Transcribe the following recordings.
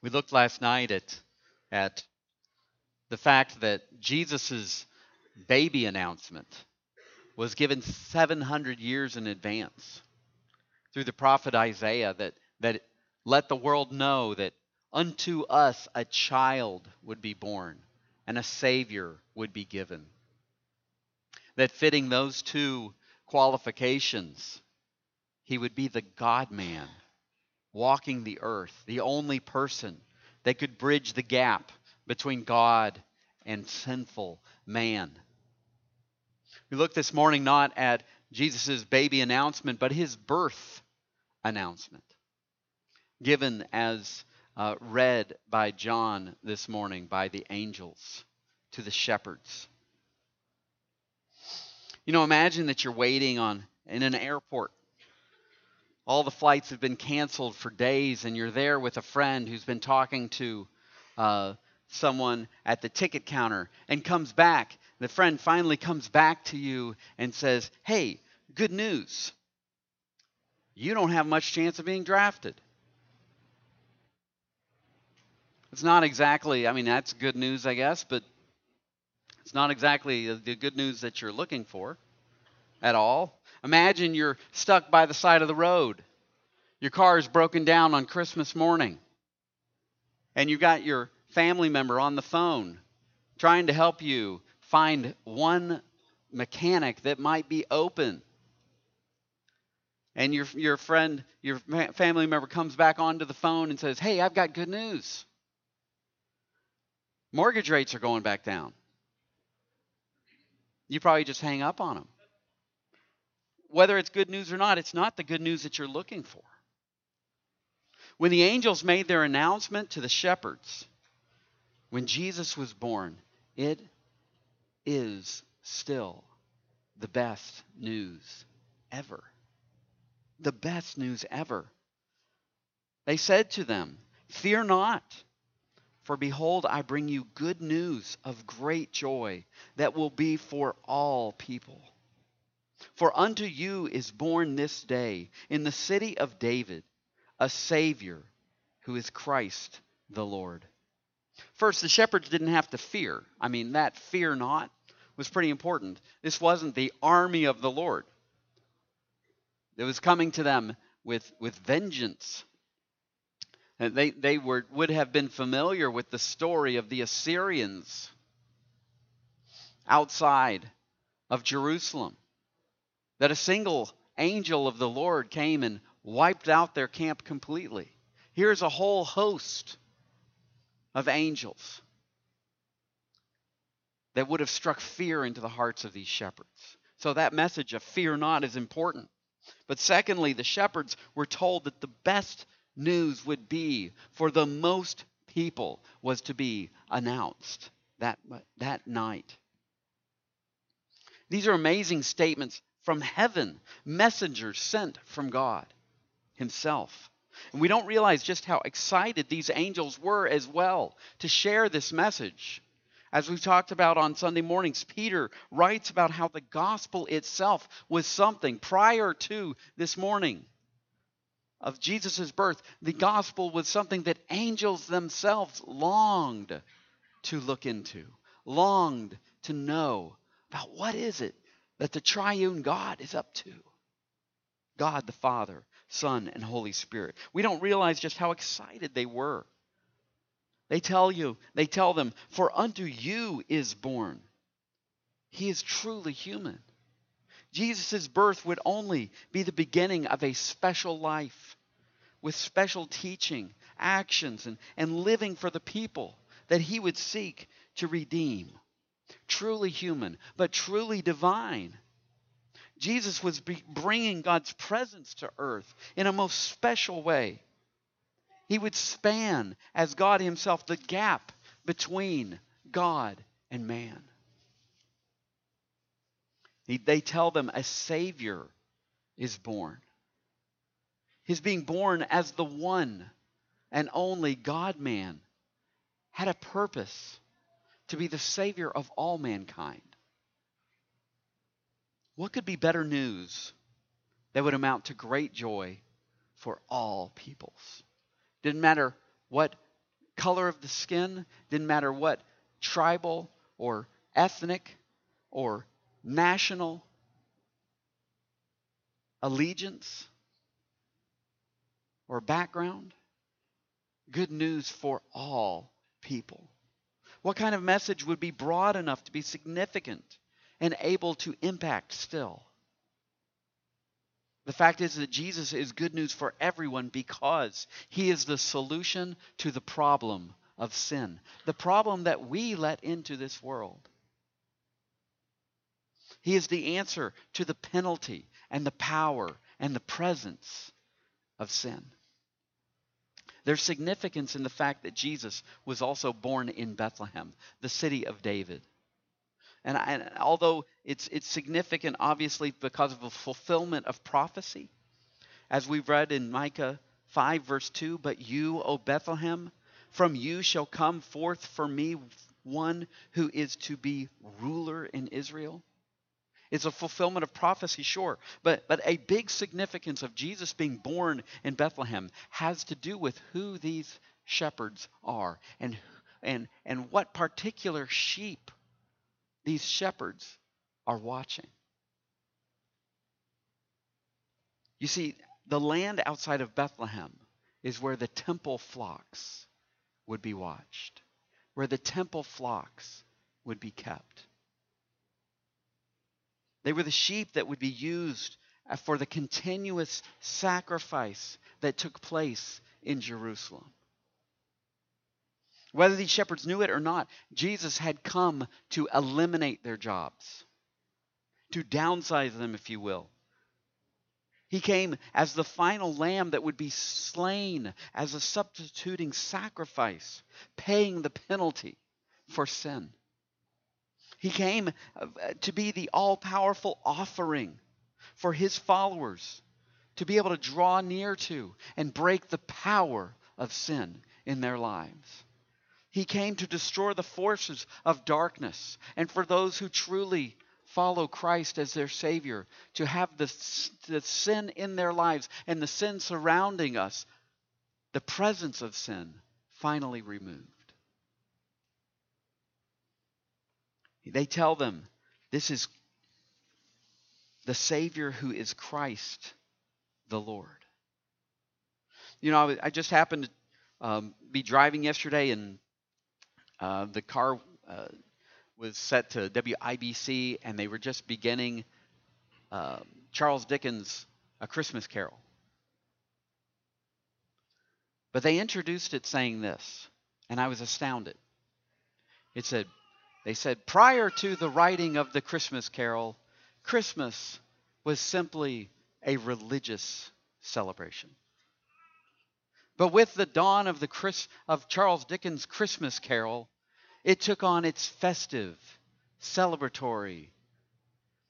We looked last night at, at the fact that Jesus' baby announcement was given 700 years in advance through the prophet Isaiah that, that let the world know that unto us a child would be born and a Savior would be given. That fitting those two qualifications, he would be the God man walking the earth, the only person that could bridge the gap between God and sinful man. We look this morning not at Jesus' baby announcement, but his birth announcement, given as uh, read by John this morning by the angels to the shepherds. You know, imagine that you're waiting on in an airport all the flights have been canceled for days, and you're there with a friend who's been talking to uh, someone at the ticket counter and comes back. The friend finally comes back to you and says, Hey, good news. You don't have much chance of being drafted. It's not exactly, I mean, that's good news, I guess, but it's not exactly the good news that you're looking for at all. Imagine you're stuck by the side of the road. Your car is broken down on Christmas morning. And you've got your family member on the phone trying to help you find one mechanic that might be open. And your, your friend, your family member comes back onto the phone and says, Hey, I've got good news. Mortgage rates are going back down. You probably just hang up on them whether it's good news or not, it's not the good news that you're looking for. When the angels made their announcement to the shepherds, when Jesus was born, it is still the best news ever. The best news ever. They said to them, Fear not, for behold, I bring you good news of great joy that will be for all people. For unto you is born this day in the city of David a Savior who is Christ the Lord. First, the shepherds didn't have to fear. I mean, that fear not was pretty important. This wasn't the army of the Lord, it was coming to them with, with vengeance. And they, they were, would have been familiar with the story of the Assyrians outside of Jerusalem that a single angel of the Lord came and wiped out their camp completely. Here's a whole host of angels that would have struck fear into the hearts of these shepherds. So that message of fear not is important. But secondly, the shepherds were told that the best news would be for the most people was to be announced that, that night. These are amazing statements from heaven, messengers sent from God Himself. And we don't realize just how excited these angels were as well to share this message. As we've talked about on Sunday mornings, Peter writes about how the gospel itself was something prior to this morning of Jesus' birth. The gospel was something that angels themselves longed to look into, longed to know about what is it that the triune God is up to. God the Father, Son, and Holy Spirit. We don't realize just how excited they were. They tell you, they tell them, For unto you is born. He is truly human. Jesus' birth would only be the beginning of a special life with special teaching, actions, and, and living for the people that he would seek to redeem truly human, but truly divine. Jesus was bringing God's presence to earth in a most special way. He would span, as God Himself, the gap between God and man. He, they tell them a Savior is born. His being born as the one and only God man had a purpose to be the Savior of all mankind. What could be better news that would amount to great joy for all peoples? Didn't matter what color of the skin, didn't matter what tribal or ethnic or national allegiance or background. Good news for all people. What kind of message would be broad enough to be significant and able to impact still? The fact is that Jesus is good news for everyone because he is the solution to the problem of sin, the problem that we let into this world. He is the answer to the penalty and the power and the presence of sin. There's significance in the fact that Jesus was also born in Bethlehem, the city of David. And, and although it's, it's significant, obviously, because of a fulfillment of prophecy, as we've read in Micah 5, verse 2, but you, O Bethlehem, from you shall come forth for me one who is to be ruler in Israel. It's a fulfillment of prophecy, sure, but, but a big significance of Jesus being born in Bethlehem has to do with who these shepherds are and, and, and what particular sheep these shepherds are watching. You see, the land outside of Bethlehem is where the temple flocks would be watched, where the temple flocks would be kept. They were the sheep that would be used for the continuous sacrifice that took place in Jerusalem. Whether these shepherds knew it or not, Jesus had come to eliminate their jobs, to downsize them, if you will. He came as the final lamb that would be slain as a substituting sacrifice, paying the penalty for sin. He came uh, to be the all powerful offering for his followers to be able to draw near to and break the power of sin in their lives. He came to destroy the forces of darkness. And for those who truly follow Christ as their Savior, to have the, the sin in their lives and the sin surrounding us, the presence of sin, finally removed. They tell them this is the Savior who is Christ the Lord. You know, I just happened to um, be driving yesterday and uh, the car uh, was set to WIBC, and they were just beginning uh, Charles Dickens' A Christmas Carol. But they introduced it saying this, and I was astounded. It said, they said, prior to the writing of the Christmas Carol, Christmas was simply a religious celebration. But with the dawn of, the Chris, of Charles Dickens' Christmas Carol, it took on its festive, celebratory,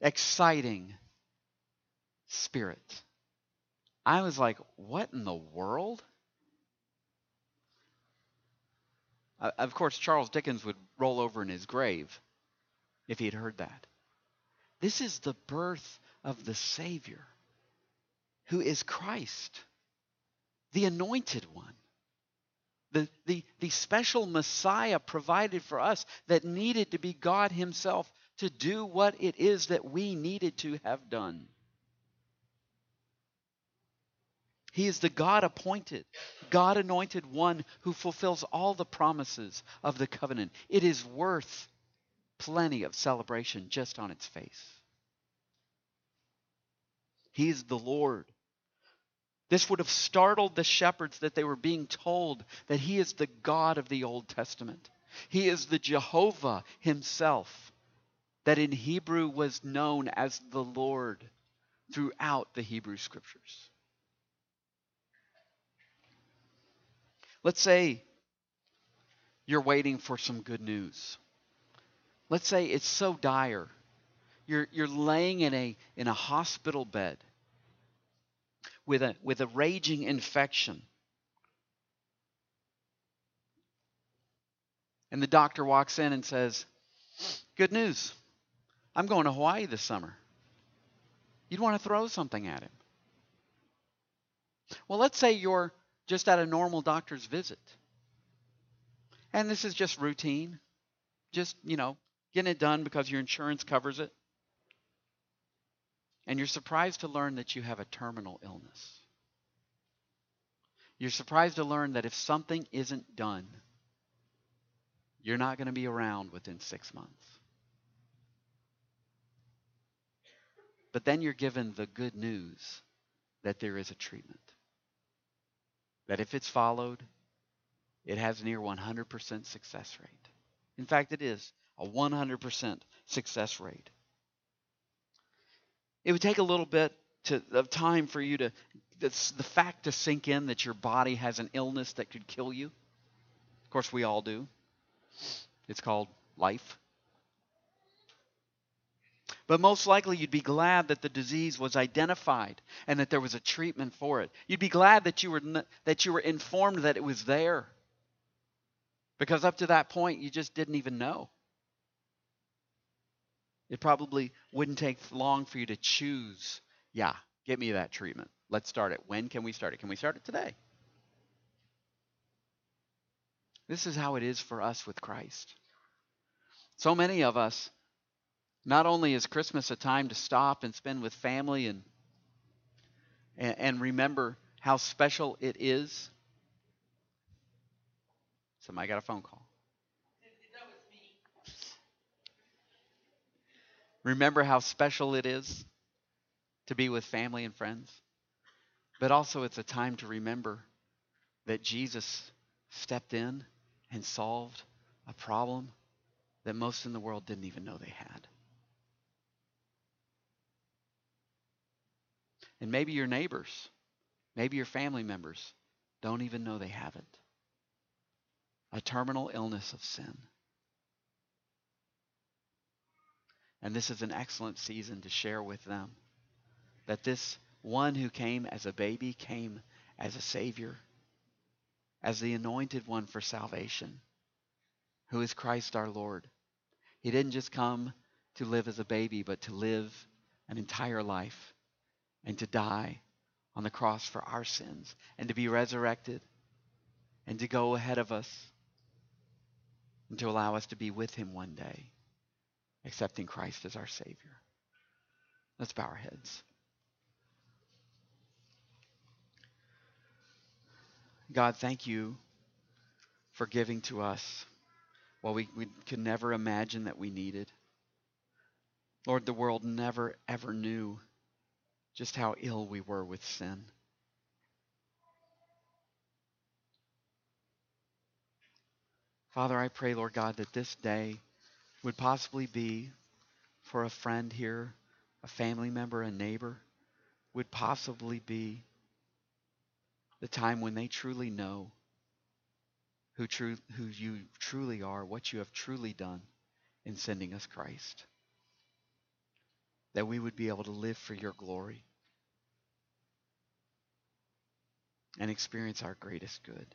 exciting spirit. I was like, what in the world? Uh, of course, Charles Dickens would roll over in his grave if he had heard that. This is the birth of the Savior, who is Christ the anointed one, the, the, the special Messiah provided for us that needed to be God Himself to do what it is that we needed to have done. He is the God appointed, God anointed one who fulfills all the promises of the covenant. It is worth plenty of celebration just on its face. He is the Lord this would have startled the shepherds that they were being told that he is the God of the Old Testament. He is the Jehovah himself, that in Hebrew was known as the Lord throughout the Hebrew scriptures. Let's say you're waiting for some good news. Let's say it's so dire. You're, you're laying in a, in a hospital bed with a, with a raging infection. And the doctor walks in and says, Good news. I'm going to Hawaii this summer. You'd want to throw something at him. Well, let's say you're just at a normal doctor's visit. And this is just routine. Just, you know, getting it done because your insurance covers it. And you're surprised to learn that you have a terminal illness. You're surprised to learn that if something isn't done, you're not going to be around within six months. But then you're given the good news that there is a treatment. That if it's followed, it has near 100% success rate. In fact, it is a 100% success rate. It would take a little bit to, of time for you to, the fact to sink in that your body has an illness that could kill you. Of course, we all do. It's called life. But most likely, you'd be glad that the disease was identified and that there was a treatment for it. You'd be glad that you were, that you were informed that it was there. Because up to that point, you just didn't even know. It probably wouldn't take long for you to choose, yeah, get me that treatment. Let's start it. When can we start it? Can we start it today? This is how it is for us with Christ. So many of us, not only is Christmas a time to stop and spend with family and, and, and remember how special it is. Somebody got a phone call. Remember how special it is to be with family and friends. But also, it's a time to remember that Jesus stepped in and solved a problem that most in the world didn't even know they had. And maybe your neighbors, maybe your family members don't even know they have it. A terminal illness of sin. And this is an excellent season to share with them that this one who came as a baby came as a Savior, as the anointed one for salvation, who is Christ our Lord. He didn't just come to live as a baby, but to live an entire life and to die on the cross for our sins and to be resurrected and to go ahead of us and to allow us to be with him one day accepting Christ as our Savior. Let's bow our heads. God, thank you for giving to us what we, we could never imagine that we needed. Lord, the world never, ever knew just how ill we were with sin. Father, I pray, Lord God, that this day would possibly be for a friend here, a family member, a neighbor, would possibly be the time when they truly know who, who you truly are, what you have truly done in sending us Christ. That we would be able to live for your glory and experience our greatest good.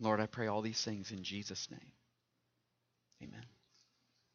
Lord, I pray all these things in Jesus' name. Amen.